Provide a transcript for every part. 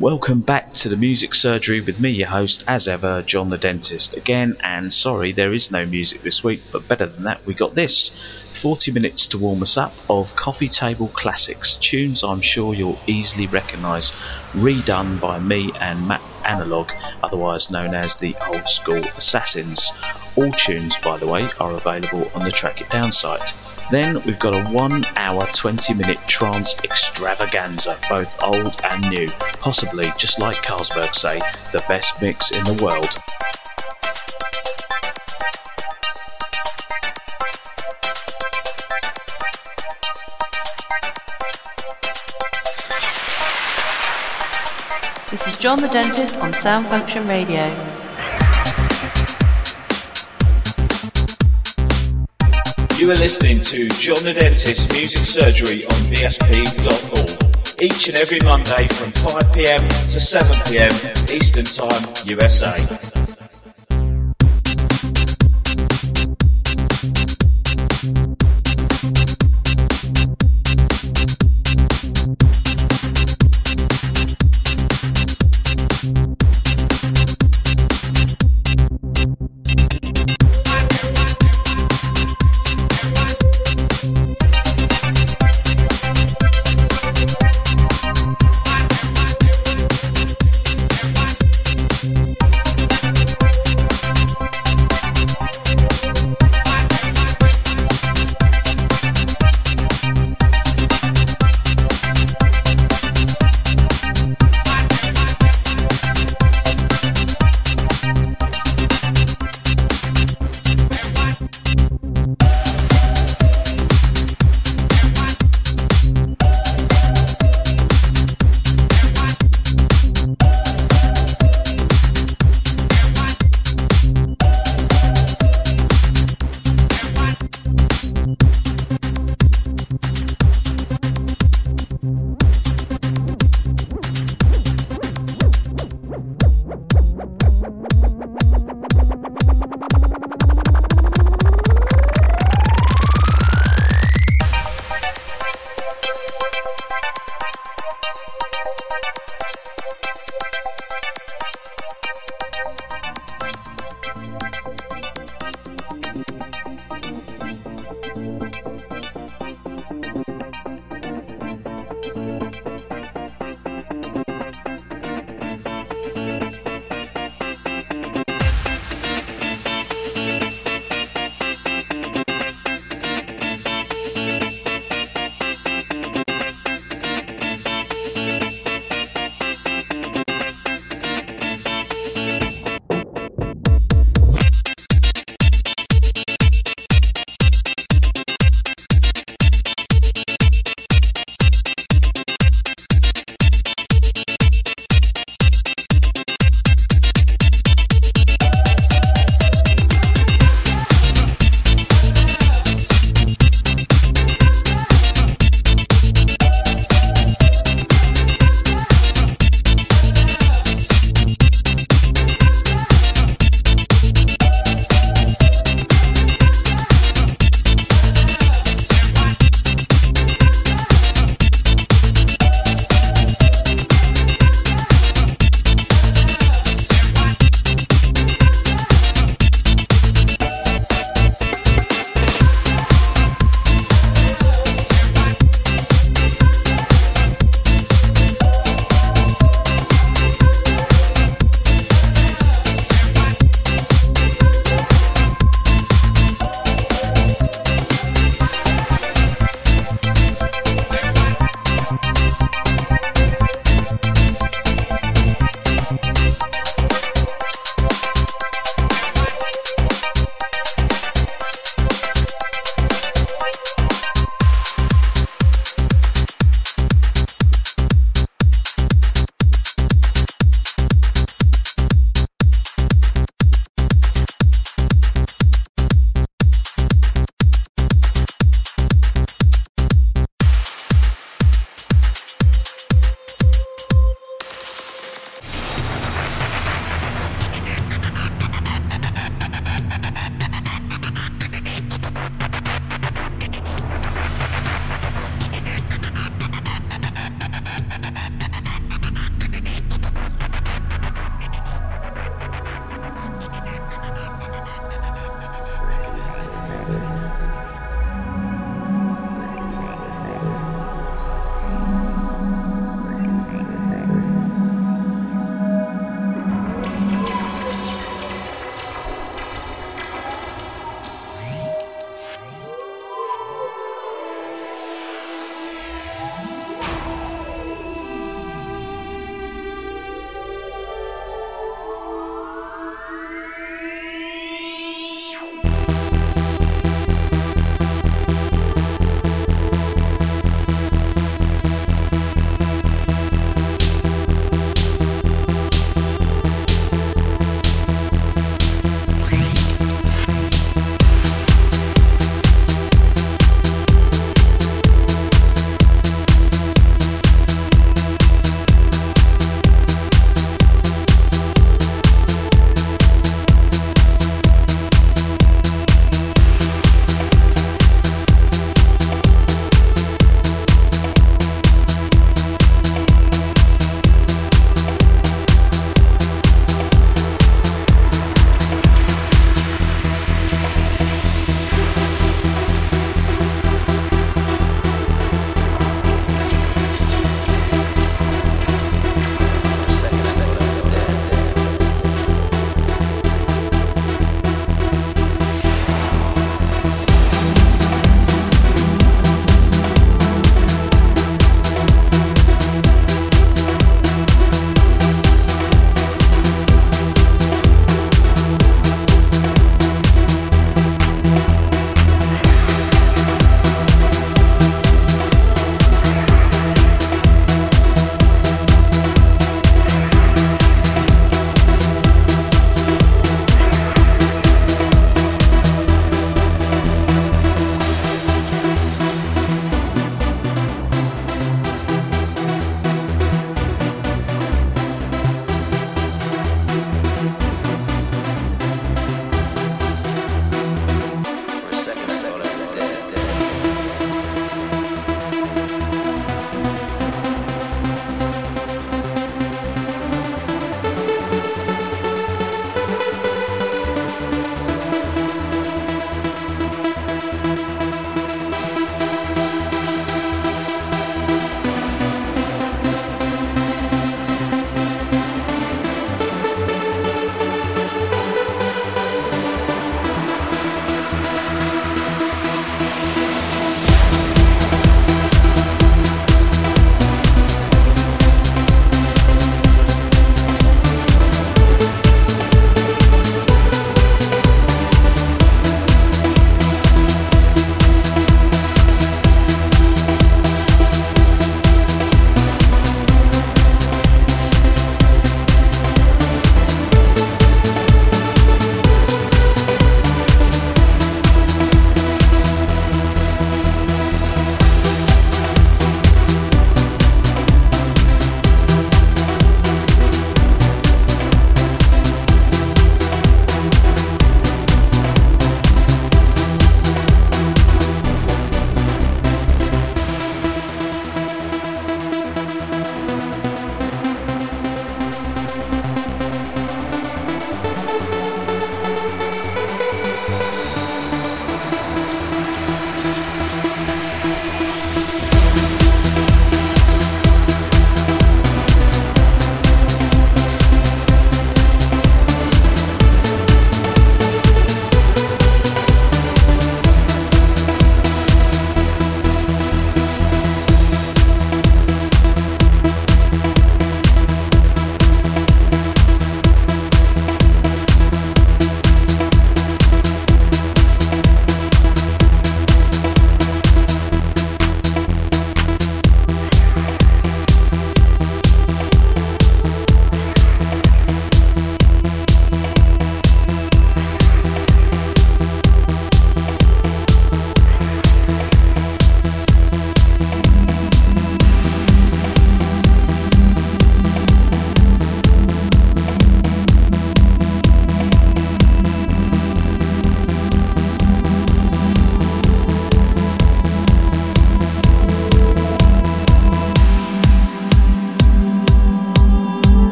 Welcome back to the Music Surgery with me, your host, as ever, John the Dentist. Again, and sorry there is no music this week, but better than that, we got this 40 minutes to warm us up of coffee table classics, tunes I'm sure you'll easily recognise, redone by me and Matt Analog, otherwise known as the Old School Assassins. All tunes, by the way, are available on the Track It Down site. Then we've got a 1 hour 20 minute trance extravaganza, both old and new. Possibly, just like Carlsberg say, the best mix in the world. This is John the Dentist on Sound Function Radio. You are listening to John the Dentist Music Surgery on VSP.org. Each and every Monday from 5pm to 7pm Eastern Time, USA.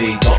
At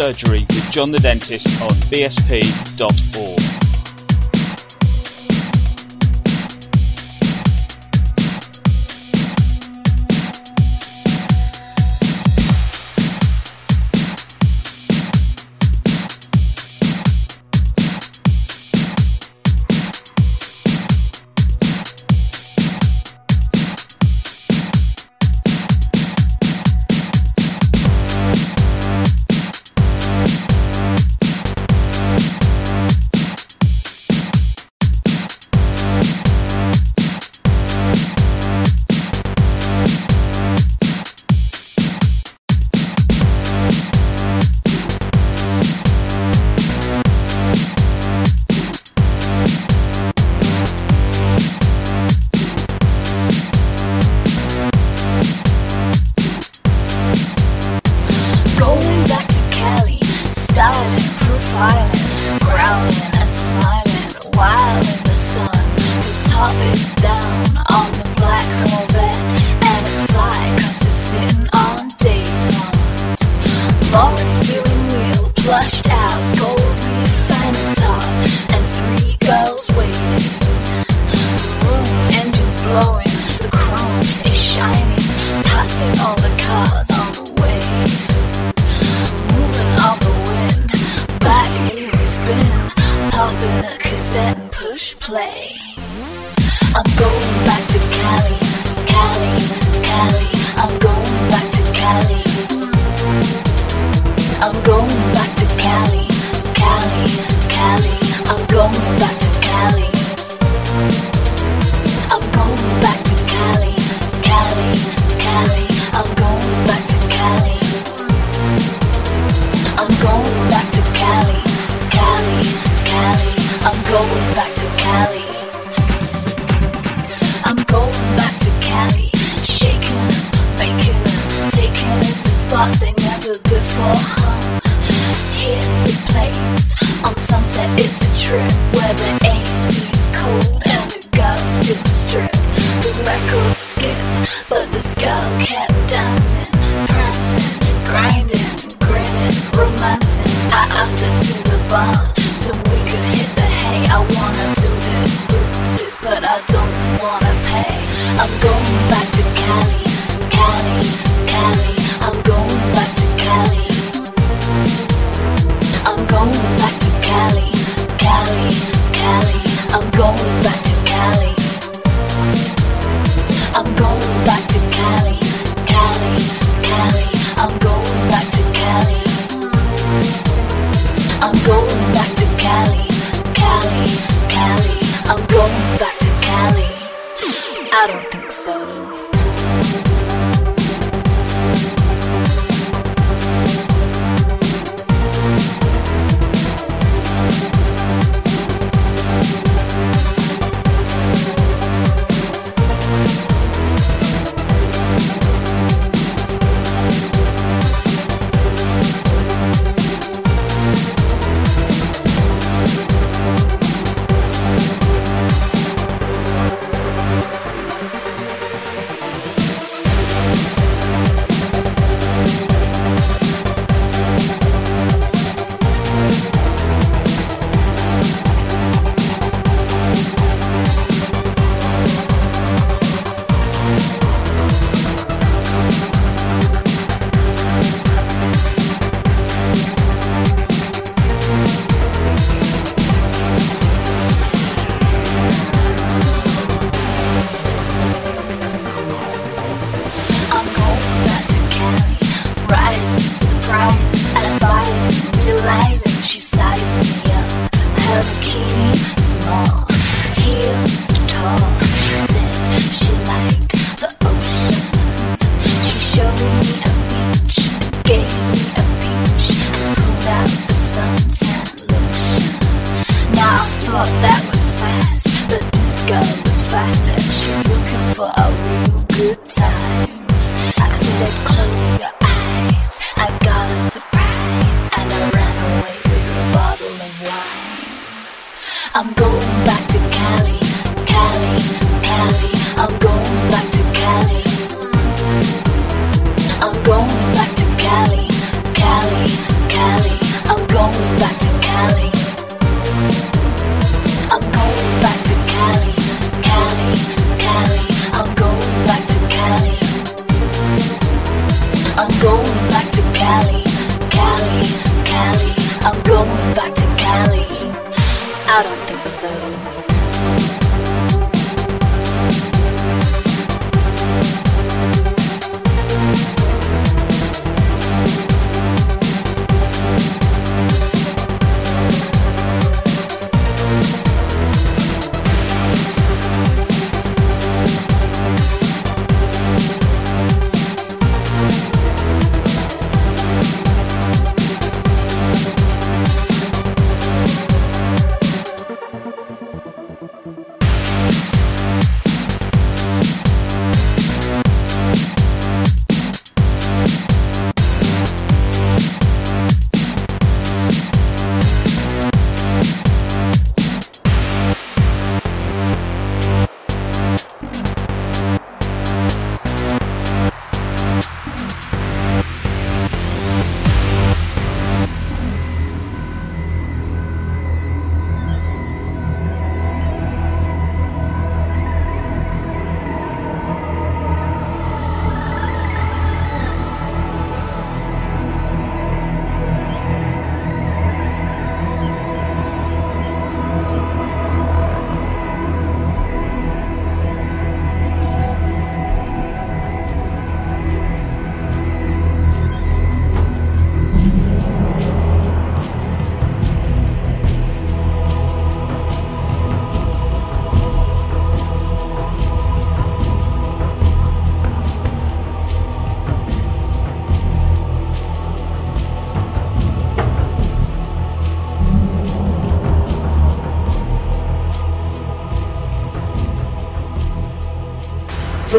Surgery with John the Dentist on bsp.org.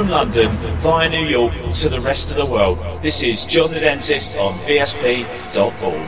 From London via New York to the rest of the world, this is John the Dentist on BSP.org.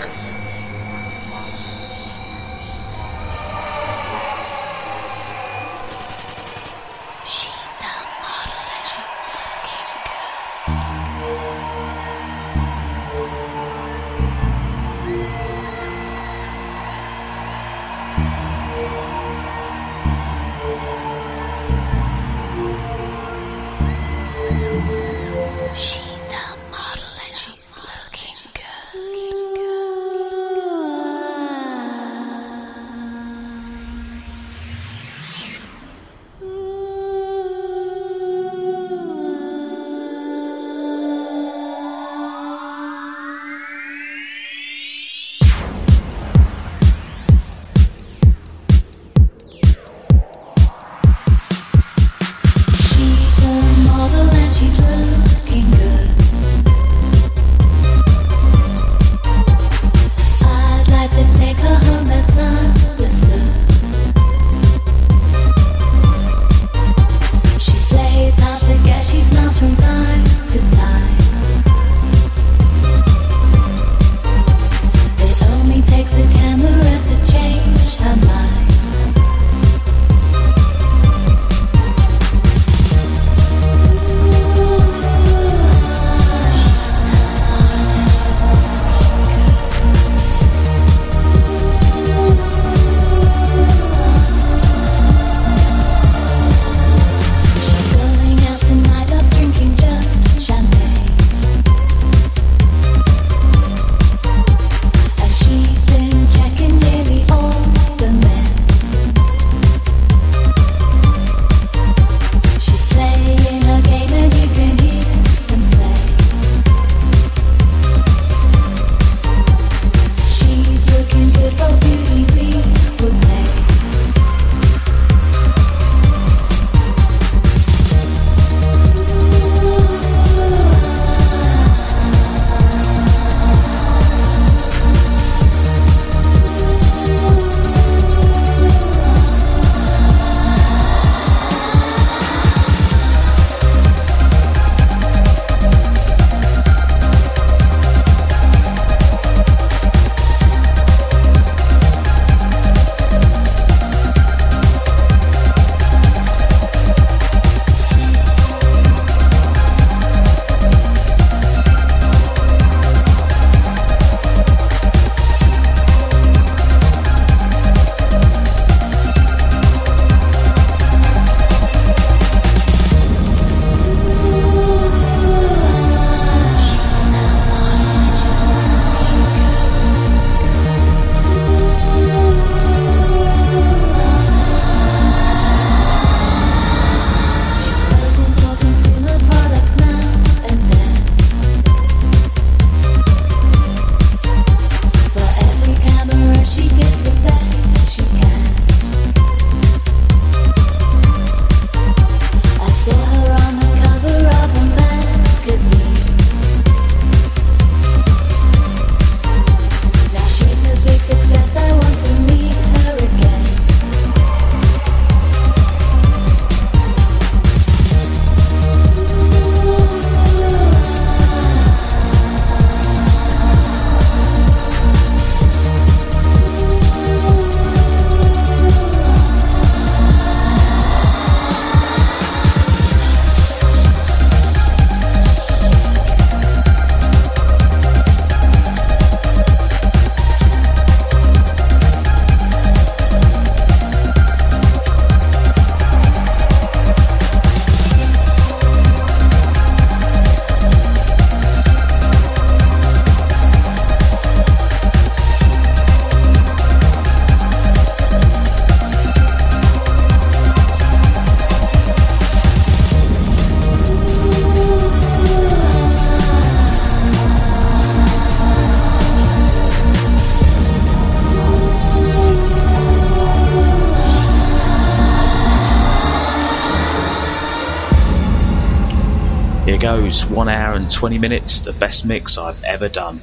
Here 1 hour and 20 minutes, the best mix I've ever done.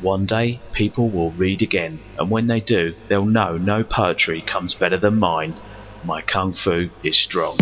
One day, people will read again, and when they do, they'll know no poetry comes better than mine. My kung fu is strong.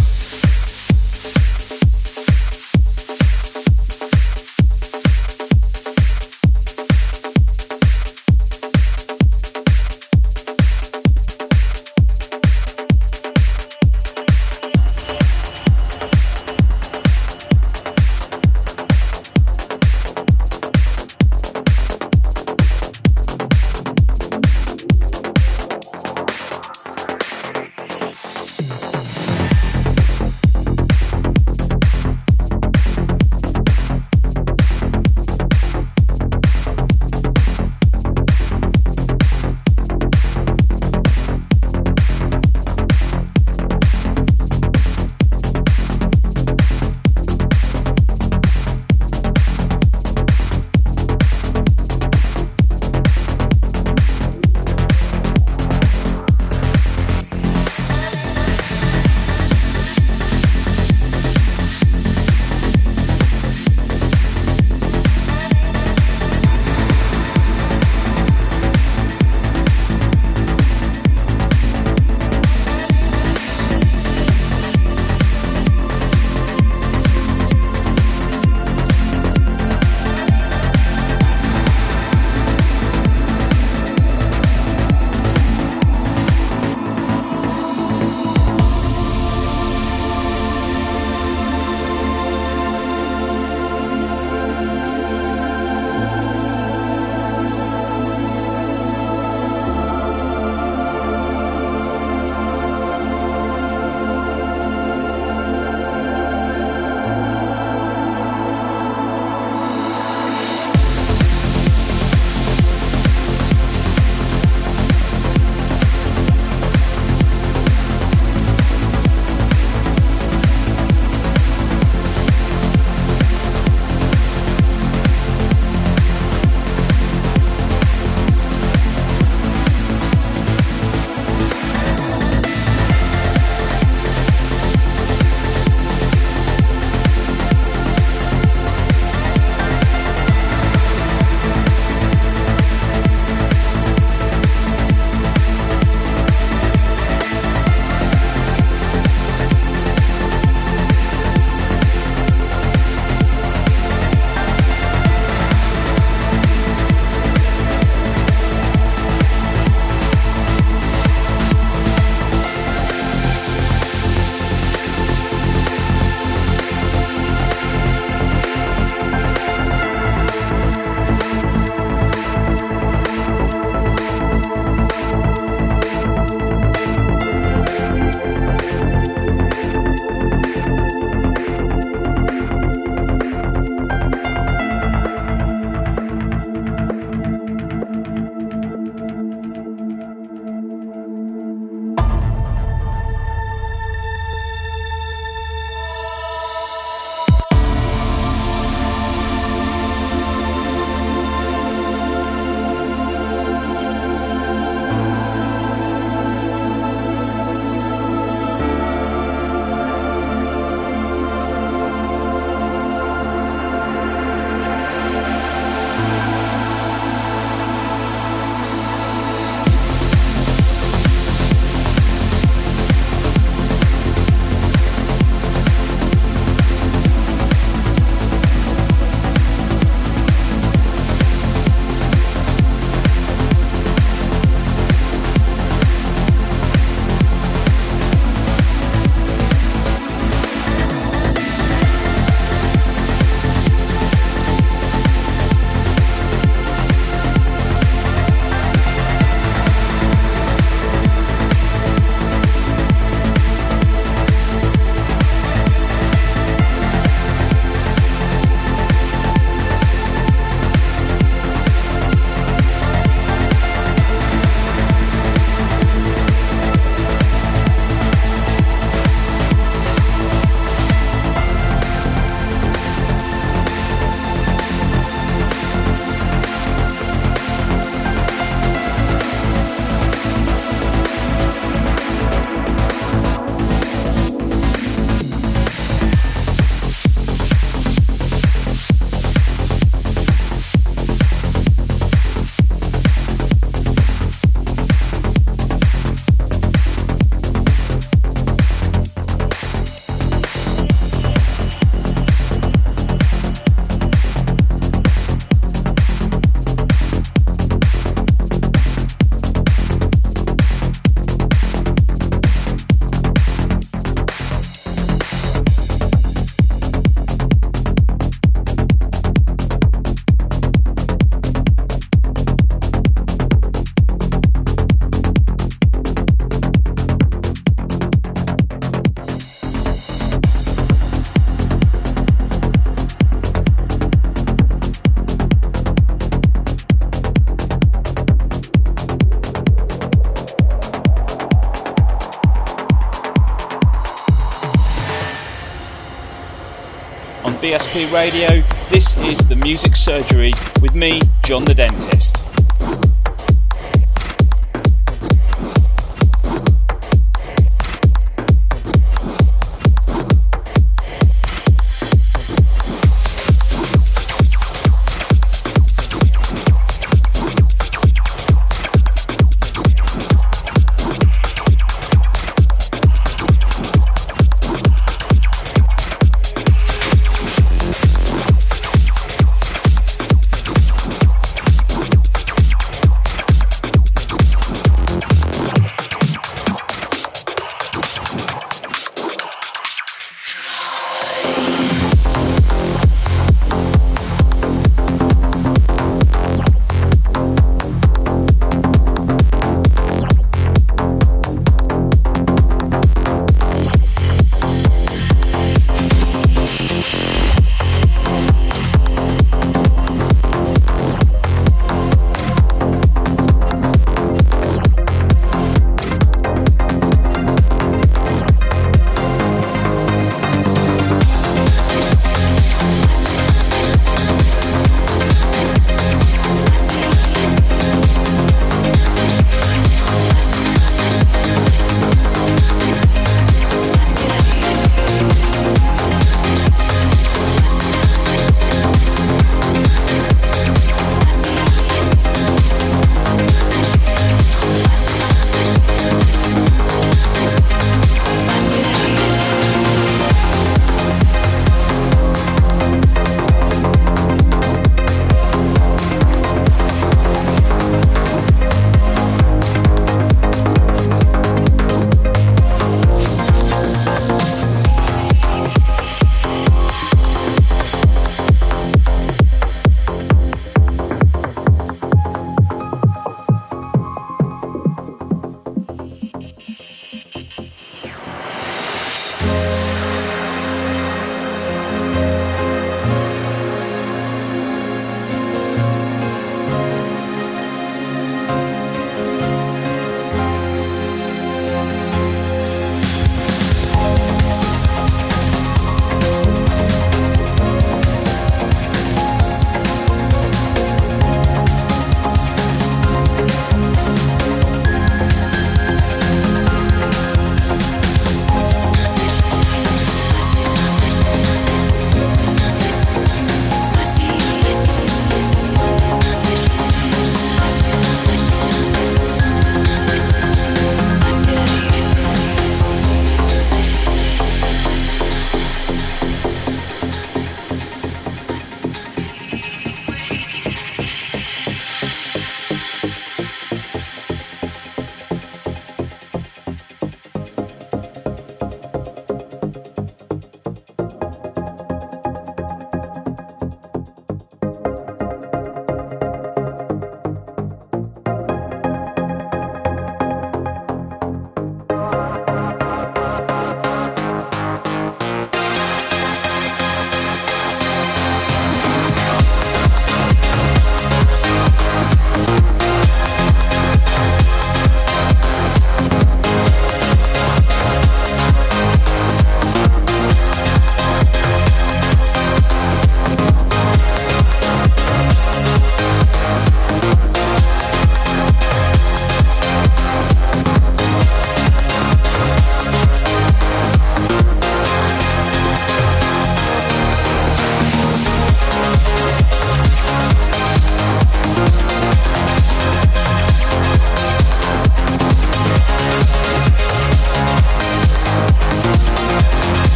BSP Radio. This is the Music Surgery with me, John the Dentist.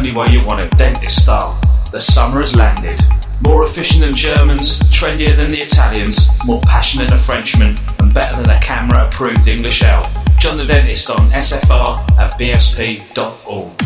Only way you want it, dentist style. The summer has landed. More efficient than Germans, trendier than the Italians, more passionate than a Frenchman, and better than a CAMRA approved English ale. John the Dentist on SFR at bsp.org.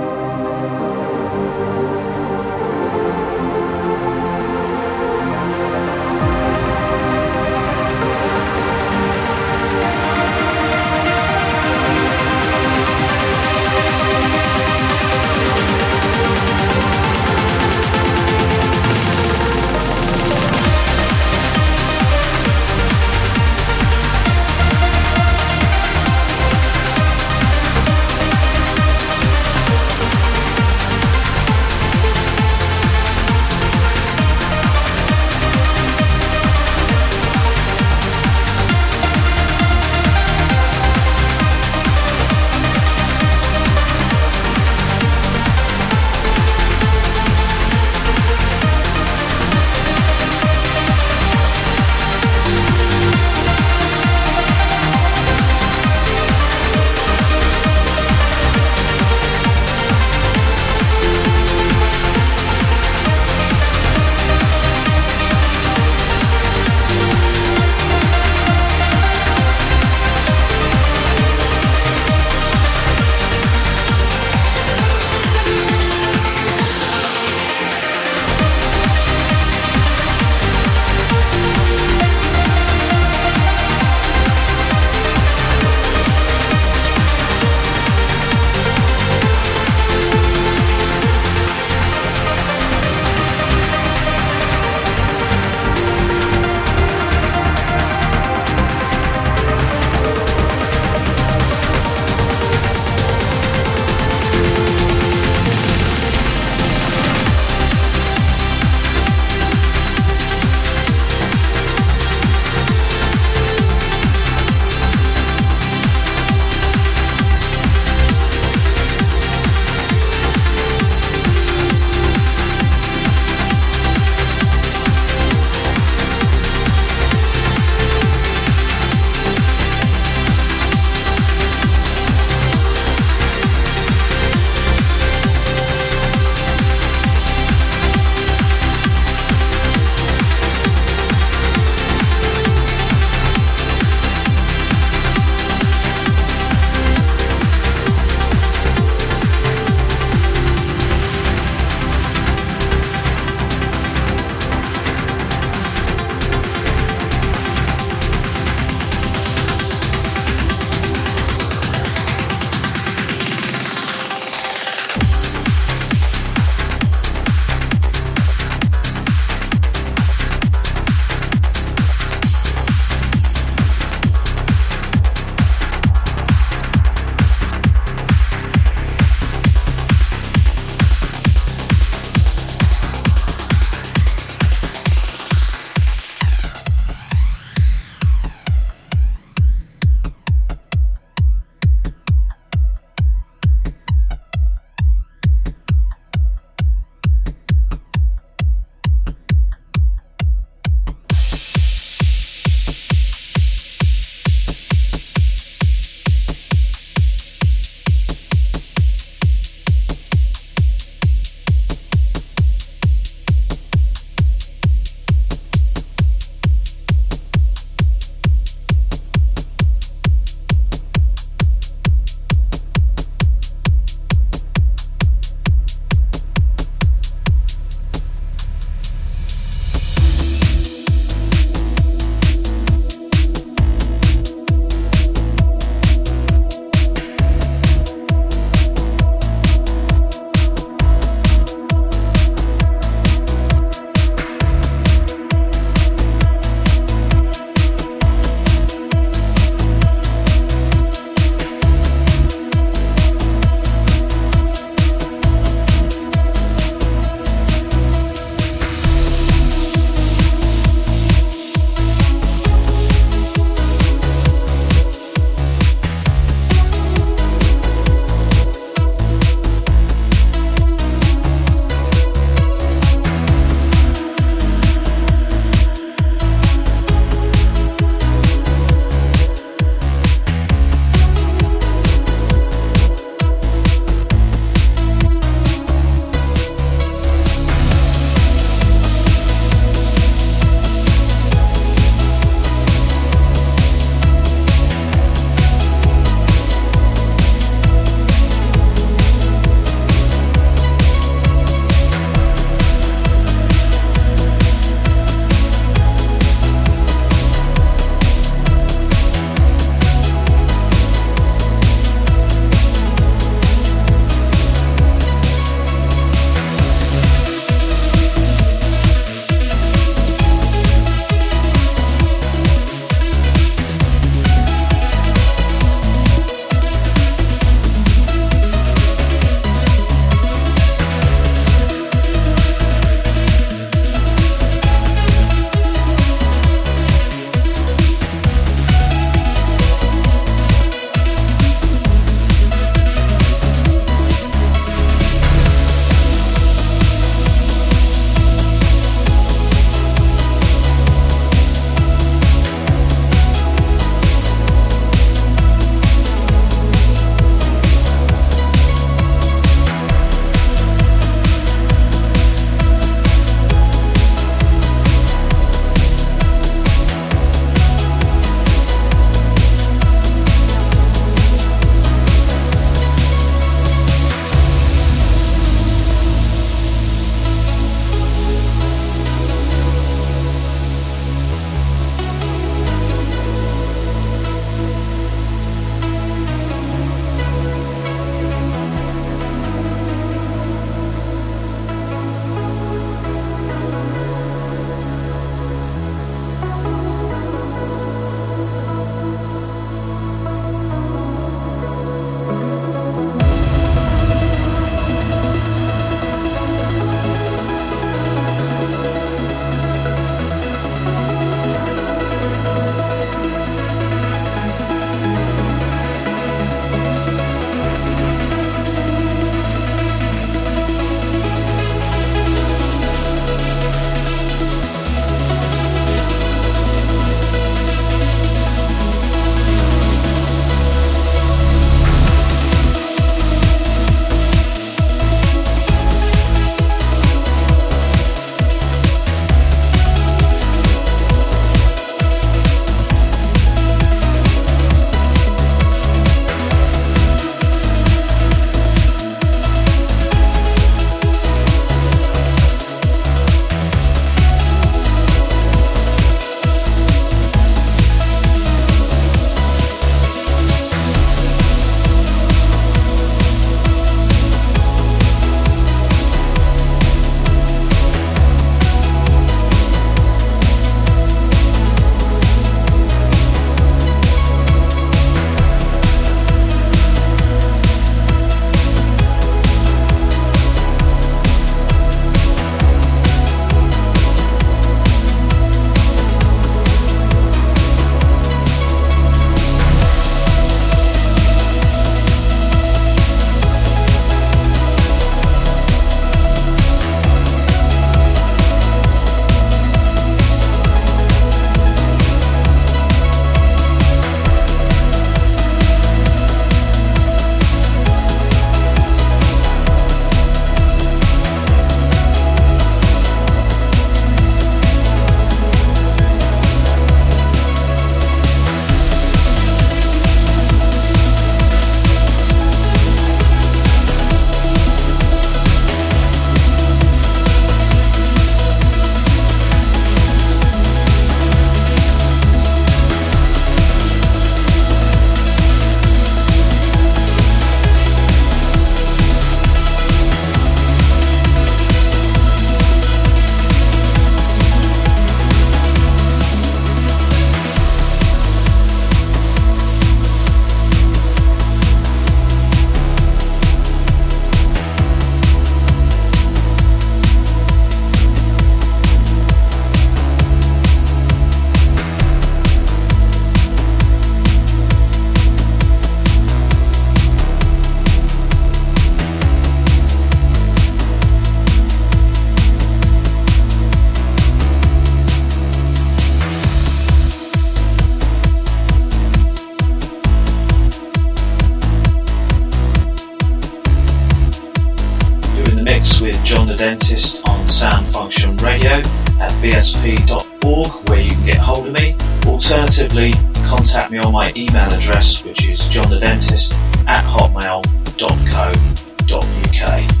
Dentist on Sound Function Radio at bsp.org where you can get hold of me. Alternatively, contact me on my email address which is johnthedentist at hotmail.co.uk.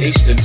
Eastern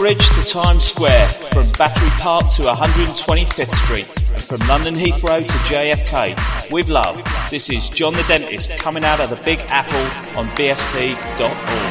Bridge to Times Square, from Battery Park to 125th Street, and from London Heathrow to JFK. With love, this is John the Dentist coming out of the Big Apple on bsp.org.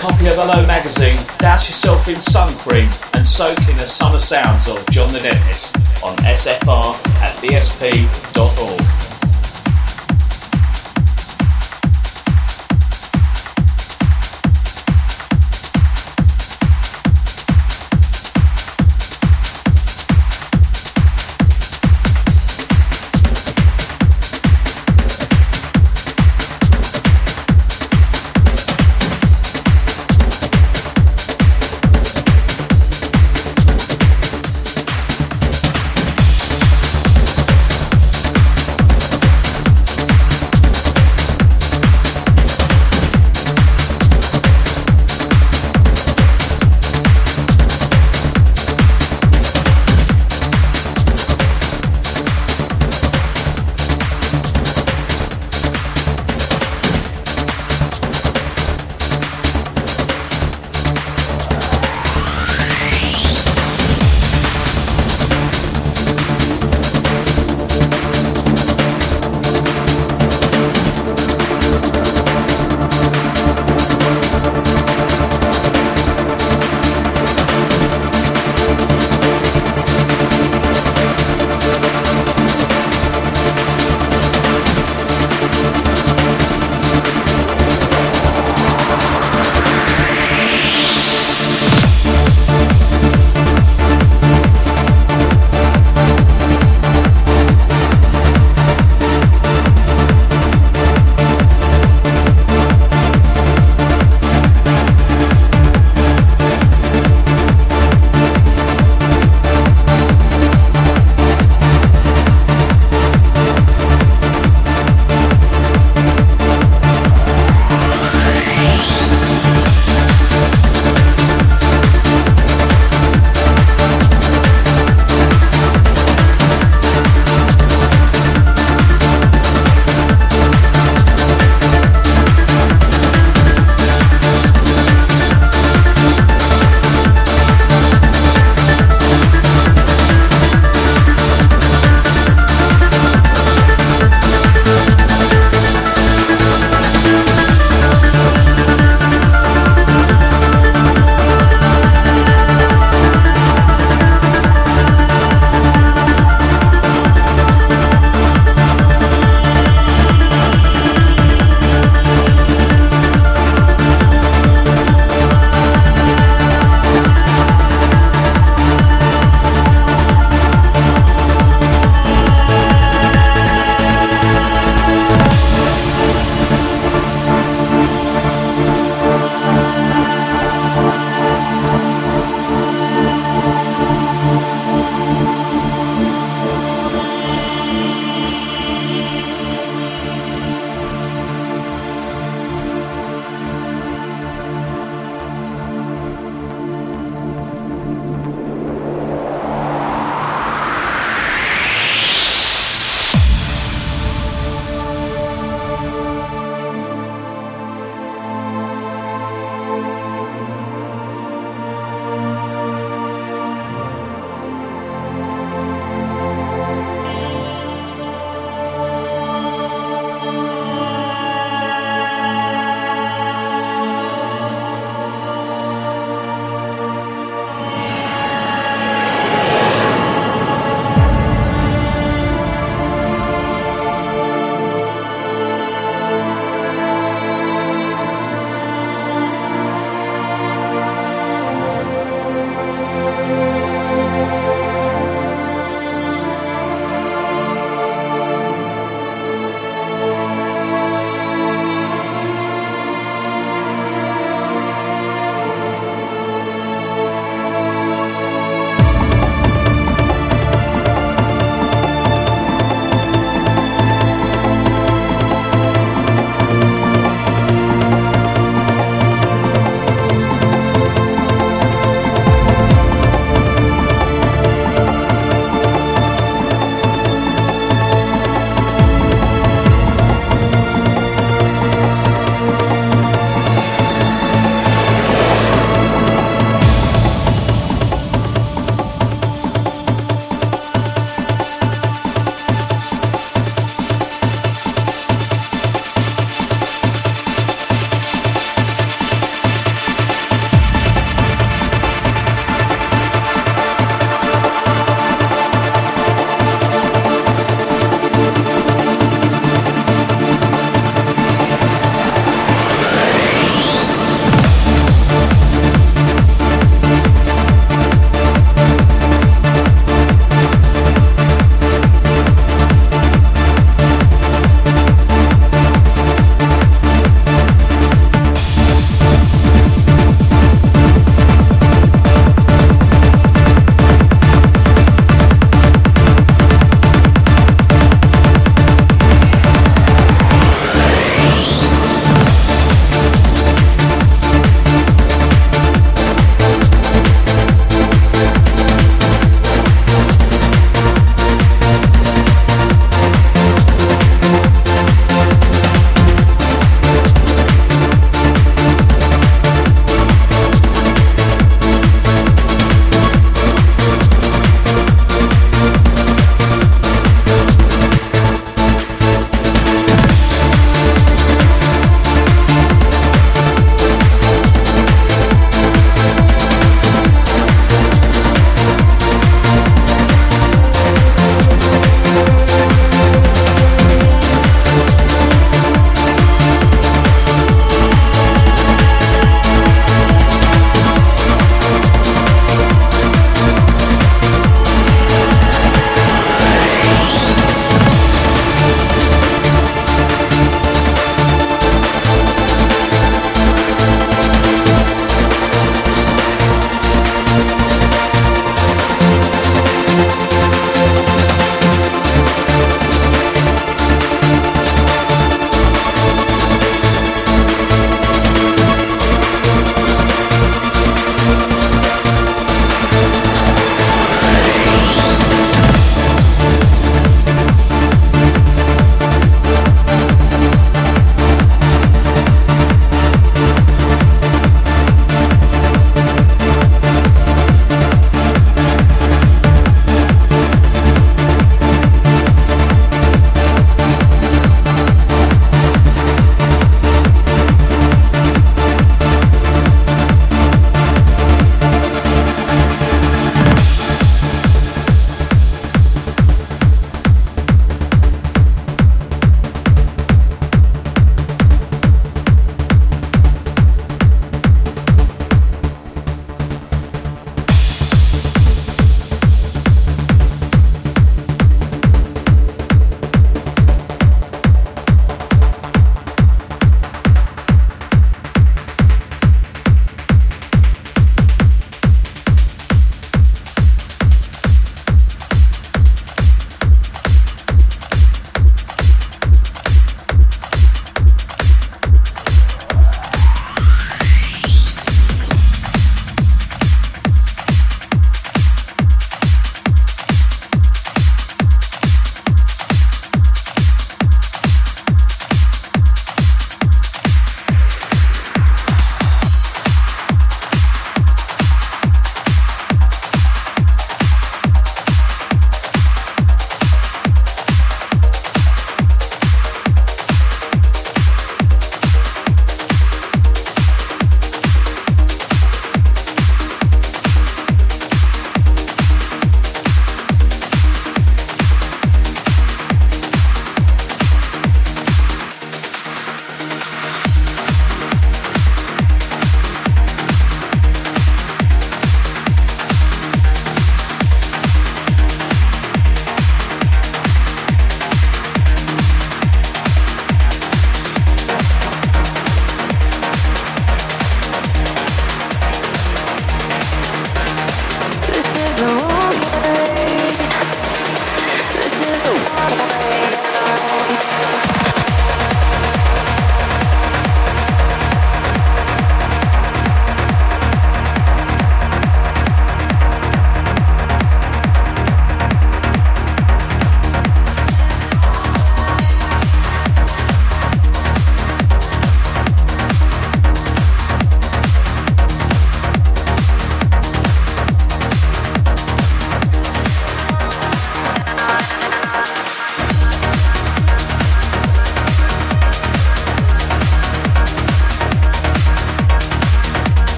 copy of Hello magazine, douse yourself in sun cream, and soak in the summer sounds of John the Dentist on SFR at bsp.org.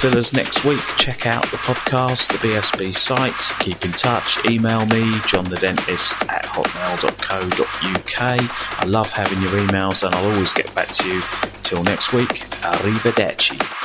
fillers next week. Check out the podcast, the BSB site. Keep in touch. Email me, johnthedentist at hotmail.co.uk. I love having your emails and I'll always get back to you. Till next week, arrivederci.